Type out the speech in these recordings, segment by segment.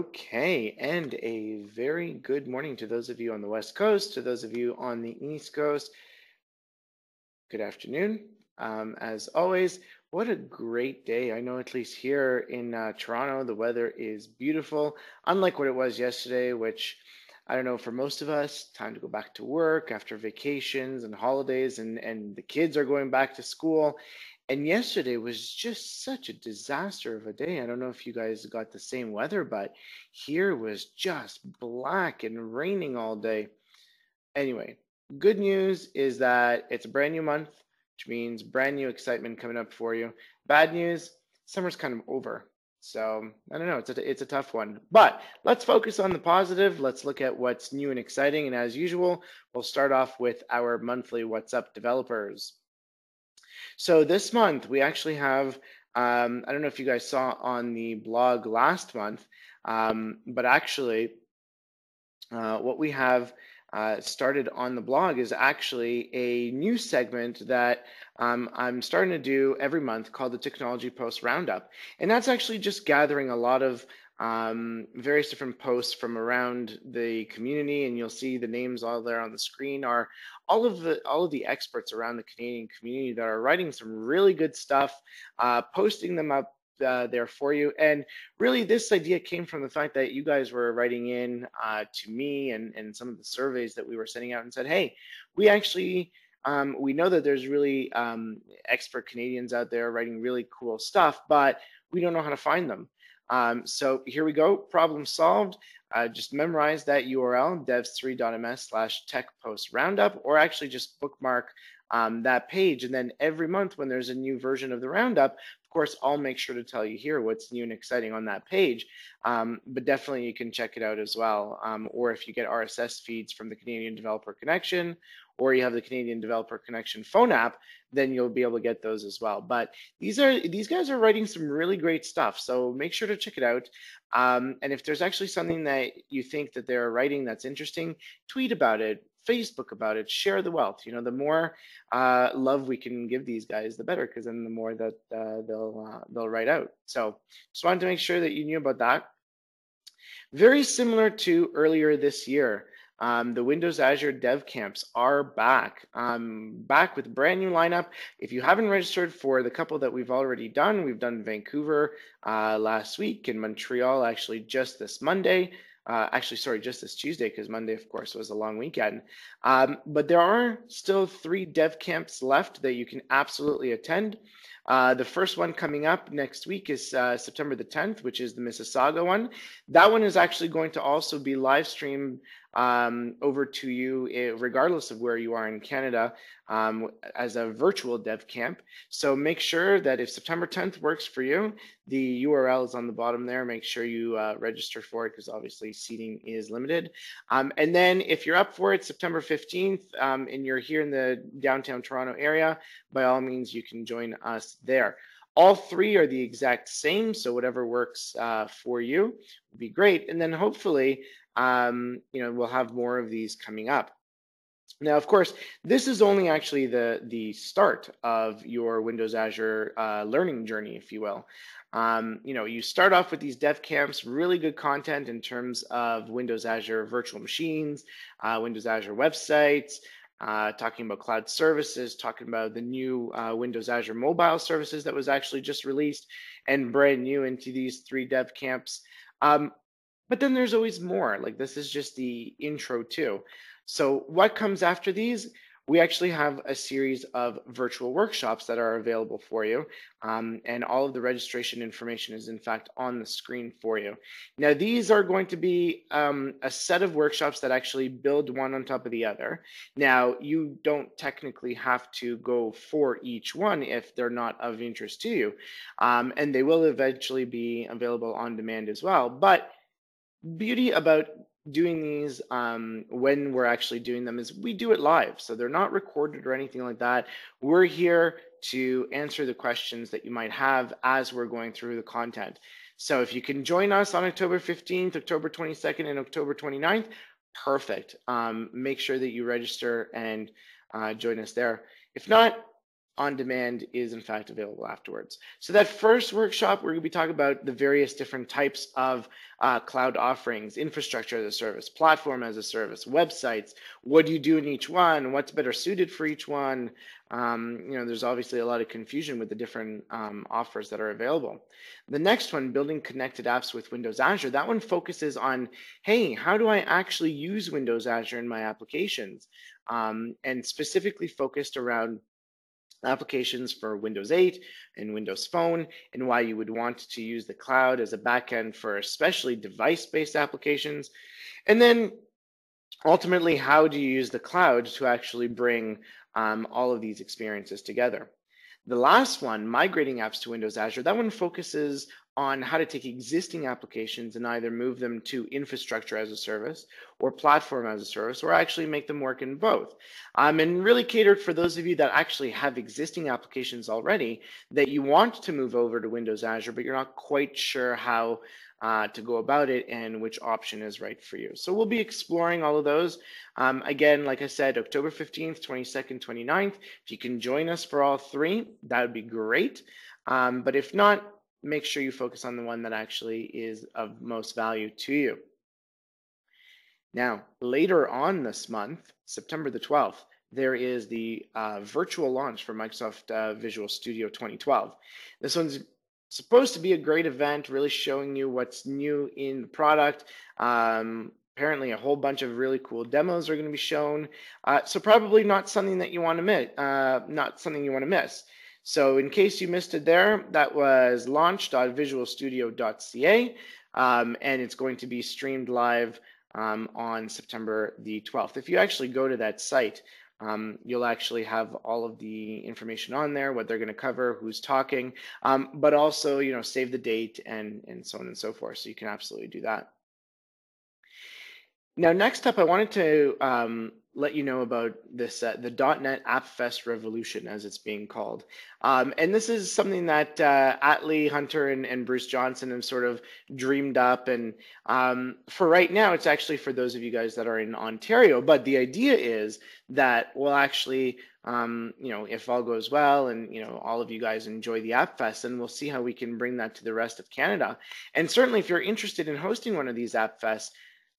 Okay, and a very good morning to those of you on the West Coast, to those of you on the East Coast. Good afternoon. Um, as always, what a great day. I know at least here in uh, Toronto, the weather is beautiful, unlike what it was yesterday, which I don't know, for most of us, time to go back to work after vacations and holidays, and, and the kids are going back to school. And yesterday was just such a disaster of a day. I don't know if you guys got the same weather, but here was just black and raining all day. Anyway, good news is that it's a brand new month, which means brand new excitement coming up for you. Bad news, summer's kind of over. So I don't know, it's a, it's a tough one. But let's focus on the positive. Let's look at what's new and exciting. And as usual, we'll start off with our monthly What's Up developers. So this month we actually have, um, I don't know if you guys saw on the blog last month, um, but actually uh, what we have uh, started on the blog is actually a new segment that um, I'm starting to do every month called the Technology Post Roundup. And that's actually just gathering a lot of um, various different posts from around the community, and you'll see the names all there on the screen are all of the all of the experts around the Canadian community that are writing some really good stuff, uh, posting them up uh, there for you. And really, this idea came from the fact that you guys were writing in uh, to me and, and some of the surveys that we were sending out and said, hey, we actually. Um, we know that there's really um, expert Canadians out there writing really cool stuff, but we don't know how to find them. Um, so here we go, problem solved. Uh, just memorize that URL, devs3.ms slash tech post roundup, or actually just bookmark um, that page. And then every month when there's a new version of the roundup, of course, I'll make sure to tell you here what's new and exciting on that page. Um, but definitely you can check it out as well. Um, or if you get RSS feeds from the Canadian Developer Connection or you have the Canadian Developer Connection phone app, then you'll be able to get those as well. But these are these guys are writing some really great stuff, so make sure to check it out. Um, and if there's actually something that you think that they're writing that's interesting, tweet about it, Facebook about it, share the wealth. You know, the more uh, love we can give these guys, the better, because then the more that uh, they'll uh, they'll write out. So just wanted to make sure that you knew about that. Very similar to earlier this year. Um, the Windows Azure Dev Camps are back, um, back with brand new lineup. If you haven't registered for the couple that we've already done, we've done Vancouver uh, last week and Montreal actually just this Monday. Uh, actually, sorry, just this Tuesday because Monday, of course, was a long weekend. Um, but there are still three dev camps left that you can absolutely attend. Uh, the first one coming up next week is uh, September the 10th, which is the Mississauga one. That one is actually going to also be live streamed um, over to you, eh, regardless of where you are in Canada, um, as a virtual dev camp. So make sure that if September 10th works for you, the URL is on the bottom there. Make sure you uh, register for it because obviously seating is limited. Um, and then if you're up for it, September 15th, um, and you're here in the downtown Toronto area, by all means, you can join us there. All three are the exact same, so whatever works uh, for you would be great. And then hopefully, um, you know, we'll have more of these coming up. Now, of course, this is only actually the the start of your Windows Azure uh, learning journey, if you will. Um, you know, you start off with these dev camps, really good content in terms of Windows Azure virtual machines, uh, Windows Azure websites, uh, talking about cloud services, talking about the new uh, Windows Azure mobile services that was actually just released and brand new into these three dev camps. Um, but then there's always more. Like this is just the intro too. So what comes after these? We actually have a series of virtual workshops that are available for you. Um, and all of the registration information is in fact on the screen for you. Now, these are going to be um, a set of workshops that actually build one on top of the other. Now, you don't technically have to go for each one if they're not of interest to you. Um, and they will eventually be available on demand as well. But beauty about doing these um, when we're actually doing them is we do it live. So they're not recorded or anything like that. We're here to answer the questions that you might have as we're going through the content. So if you can join us on October 15th, October 22nd, and October 29th, perfect. Um, make sure that you register and uh, join us there. If not, on demand is in fact available afterwards. So that first workshop, we're going to be talking about the various different types of uh, cloud offerings, infrastructure as a service, platform as a service, websites. What do you do in each one? What's better suited for each one? Um, you know, there's obviously a lot of confusion with the different um, offers that are available. The next one, building connected apps with Windows Azure, that one focuses on, hey, how do I actually use Windows Azure in my applications? Um, and specifically focused around applications for Windows 8 and Windows Phone, and why you would want to use the cloud as a backend for especially device based applications. And then ultimately, how do you use the cloud to actually bring um, all of these experiences together? The last one, migrating apps to Windows Azure, that one focuses on how to take existing applications and either move them to infrastructure as a service or platform as a service, or actually make them work in both. Um, and really catered for those of you that actually have existing applications already that you want to move over to Windows Azure, but you're not quite sure how uh, to go about it and which option is right for you. So we'll be exploring all of those. Um, again, like I said, October 15th, 22nd, 29th. If you can join us for all three, that would be great. Um, but if not, make sure you focus on the one that actually is of most value to you. Now, later on this month, September the 12th, there is the uh, virtual launch for Microsoft uh, Visual Studio 2012. This one's supposed to be a great event, really showing you what's new in the product. Um, apparently, a whole bunch of really cool demos are going to be shown. Uh, so probably not something that you want to miss. Uh, not something you want to miss. So in case you missed it there, that was launch.visualstudio.ca, um, and it's going to be streamed live um, on September the 12th. If you actually go to that site, um, you'll actually have all of the information on there, what they're going to cover, who's talking, um, but also, you know, save the date and, and so on and so forth. So you can absolutely do that. Now, next up, I wanted to um, let you know about this uh, the .NET App Fest revolution, as it's being called. Um, and this is something that uh, Atlee Hunter and, and, Bruce Johnson have sort of dreamed up. And um, for right now, it's actually for those of you guys that are in Ontario. But the idea is that we'll actually, um, you know, if all goes well and, you know, all of you guys enjoy the App Fest, then we'll see how we can bring that to the rest of Canada. And certainly, if you're interested in hosting one of these App Fests,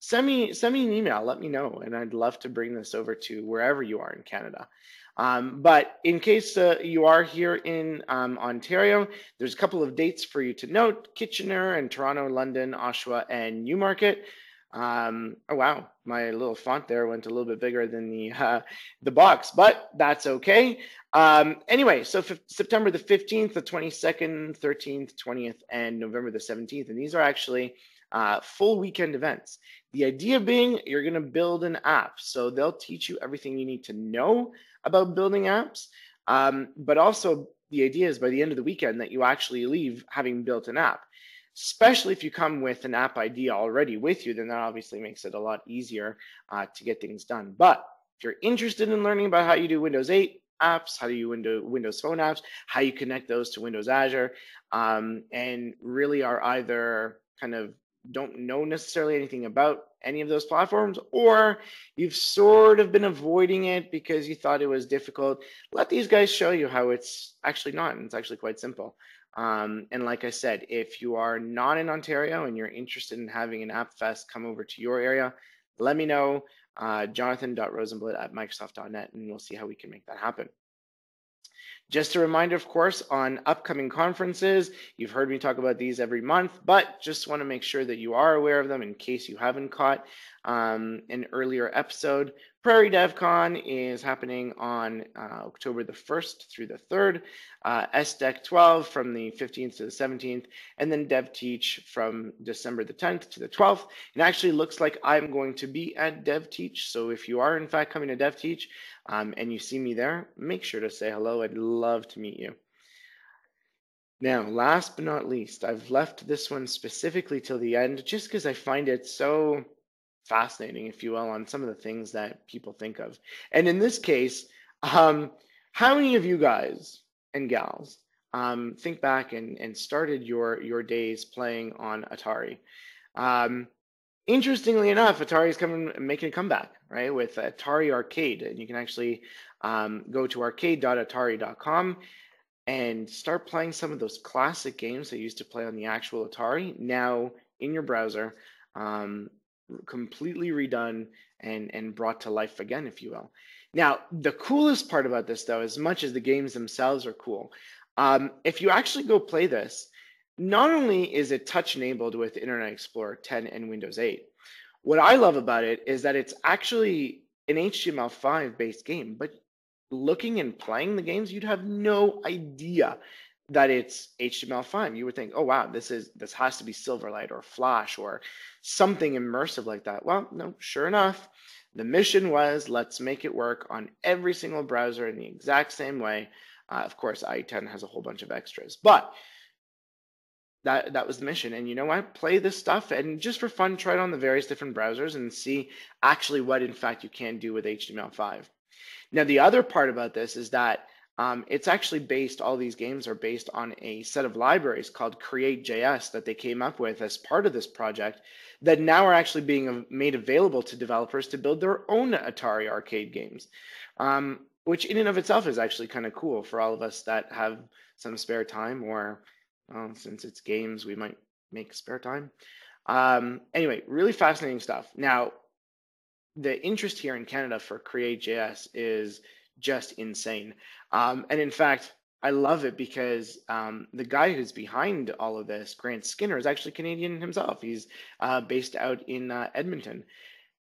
send me send me an email. Let me know, and I'd love to bring this over to wherever you are in Canada. Um, but in case uh, you are here in um, Ontario, there's a couple of dates for you to note: Kitchener and Toronto, London, Oshawa, and Newmarket. Um, oh wow, my little font there went a little bit bigger than the uh, the box, but that's okay. Um, anyway, so September the 15th, the 22nd, 13th, 20th, and November the 17th, and these are actually uh, full weekend events. The idea being you're going to build an app. So they'll teach you everything you need to know about building apps. Um, but also, the idea is by the end of the weekend that you actually leave having built an app. Especially if you come with an app idea already with you, then that obviously makes it a lot easier uh, to get things done. But if you're interested in learning about how you do Windows 8 apps, how do you Windows, Windows Phone apps, how you connect those to Windows Azure, um, and really are either kind of don't know necessarily anything about any of those platforms, or you've sort of been avoiding it because you thought it was difficult, let these guys show you how it's actually not. And it's actually quite simple. Um, and like I said, if you are not in Ontario and you're interested in having an App Fest come over to your area, let me know. Uh, jonathan.rozenblit at microsoft.net, and we'll see how we can make that happen. Just a reminder, of course, on upcoming conferences. You've heard me talk about these every month, but just want to make sure that you are aware of them in case you haven't caught um, an earlier episode. Prairie DevCon is happening on uh, October the 1st through the 3rd, uh, SDEC 12 from the 15th to the 17th, and then DevTeach from December the 10th to the 12th. It actually looks like I'm going to be at DevTeach, so if you are in fact coming to DevTeach um, and you see me there, make sure to say hello. I'd love to meet you. Now, last but not least, I've left this one specifically till the end just because I find it so fascinating, if you will, on some of the things that people think of. And in this case, um, how many of you guys and gals um, think back and, and started your, your days playing on Atari? Um, interestingly enough, Atari is coming making a comeback, right? With Atari Arcade, and you can actually um, go to arcade.atari.com and start playing some of those classic games that used to play on the actual Atari now in your browser, um, completely redone and and brought to life again, if you will. Now, the coolest part about this, though, as much as the games themselves are cool, um, if you actually go play this, not only is it touch enabled with Internet Explorer 10 and Windows 8, what I love about it is that it's actually an HTML5 based game, but looking and playing the games, you'd have no idea that it's HTML5. You would think, oh wow, this is this has to be Silverlight or Flash or something immersive like that. Well, no, sure enough, the mission was let's make it work on every single browser in the exact same way. Uh, of course, IE10 has a whole bunch of extras, but that that was the mission. And you know what? Play this stuff and just for fun, try it on the various different browsers and see actually what in fact you can do with HTML5. Now, the other part about this is that um, it's actually based, all these games are based on a set of libraries called Create.js that they came up with as part of this project that now are actually being made available to developers to build their own Atari arcade games, um, which in and of itself is actually kind of cool for all of us that have some spare time or well, since it's games, we might make spare time. Um, anyway, really fascinating stuff. Now, the interest here in Canada for Create.js is just insane. Um, and in fact, I love it because um, the guy who's behind all of this, Grant Skinner, is actually Canadian himself. He's uh, based out in uh, Edmonton.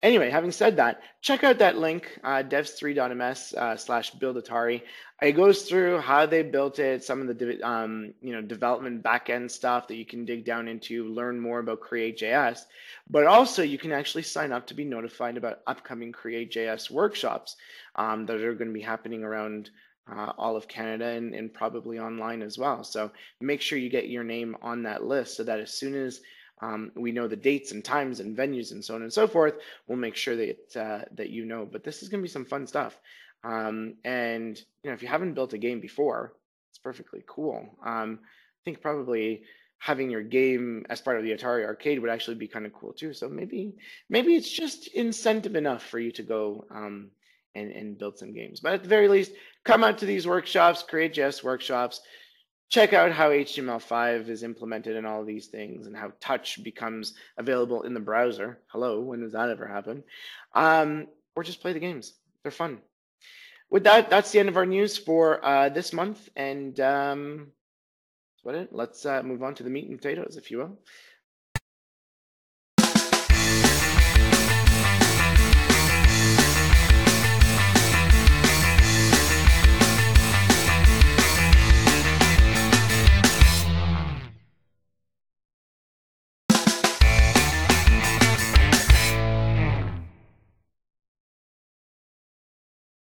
Anyway, having said that, check out that link, uh, devs3.ms uh, slash build Atari. It goes through how they built it, some of the um, you know development backend stuff that you can dig down into, learn more about Create.js, but also you can actually sign up to be notified about upcoming Create.js workshops um, that are going to be happening around uh, all of Canada and, and probably online as well. So make sure you get your name on that list so that as soon as um, we know the dates and times and venues and so on and so forth. We'll make sure that uh, that you know. But this is going to be some fun stuff. Um, and you know, if you haven't built a game before, it's perfectly cool. Um, I think probably having your game as part of the Atari arcade would actually be kind of cool too. So maybe maybe it's just incentive enough for you to go um, and and build some games. But at the very least, come out to these workshops, create Create.js workshops check out how HTML5 is implemented in all of these things and how touch becomes available in the browser. Hello, when does that ever happen? Um, or just play the games. They're fun. With that, that's the end of our news for uh, this month. And um, that's it. Let's uh, move on to the meat and potatoes, if you will.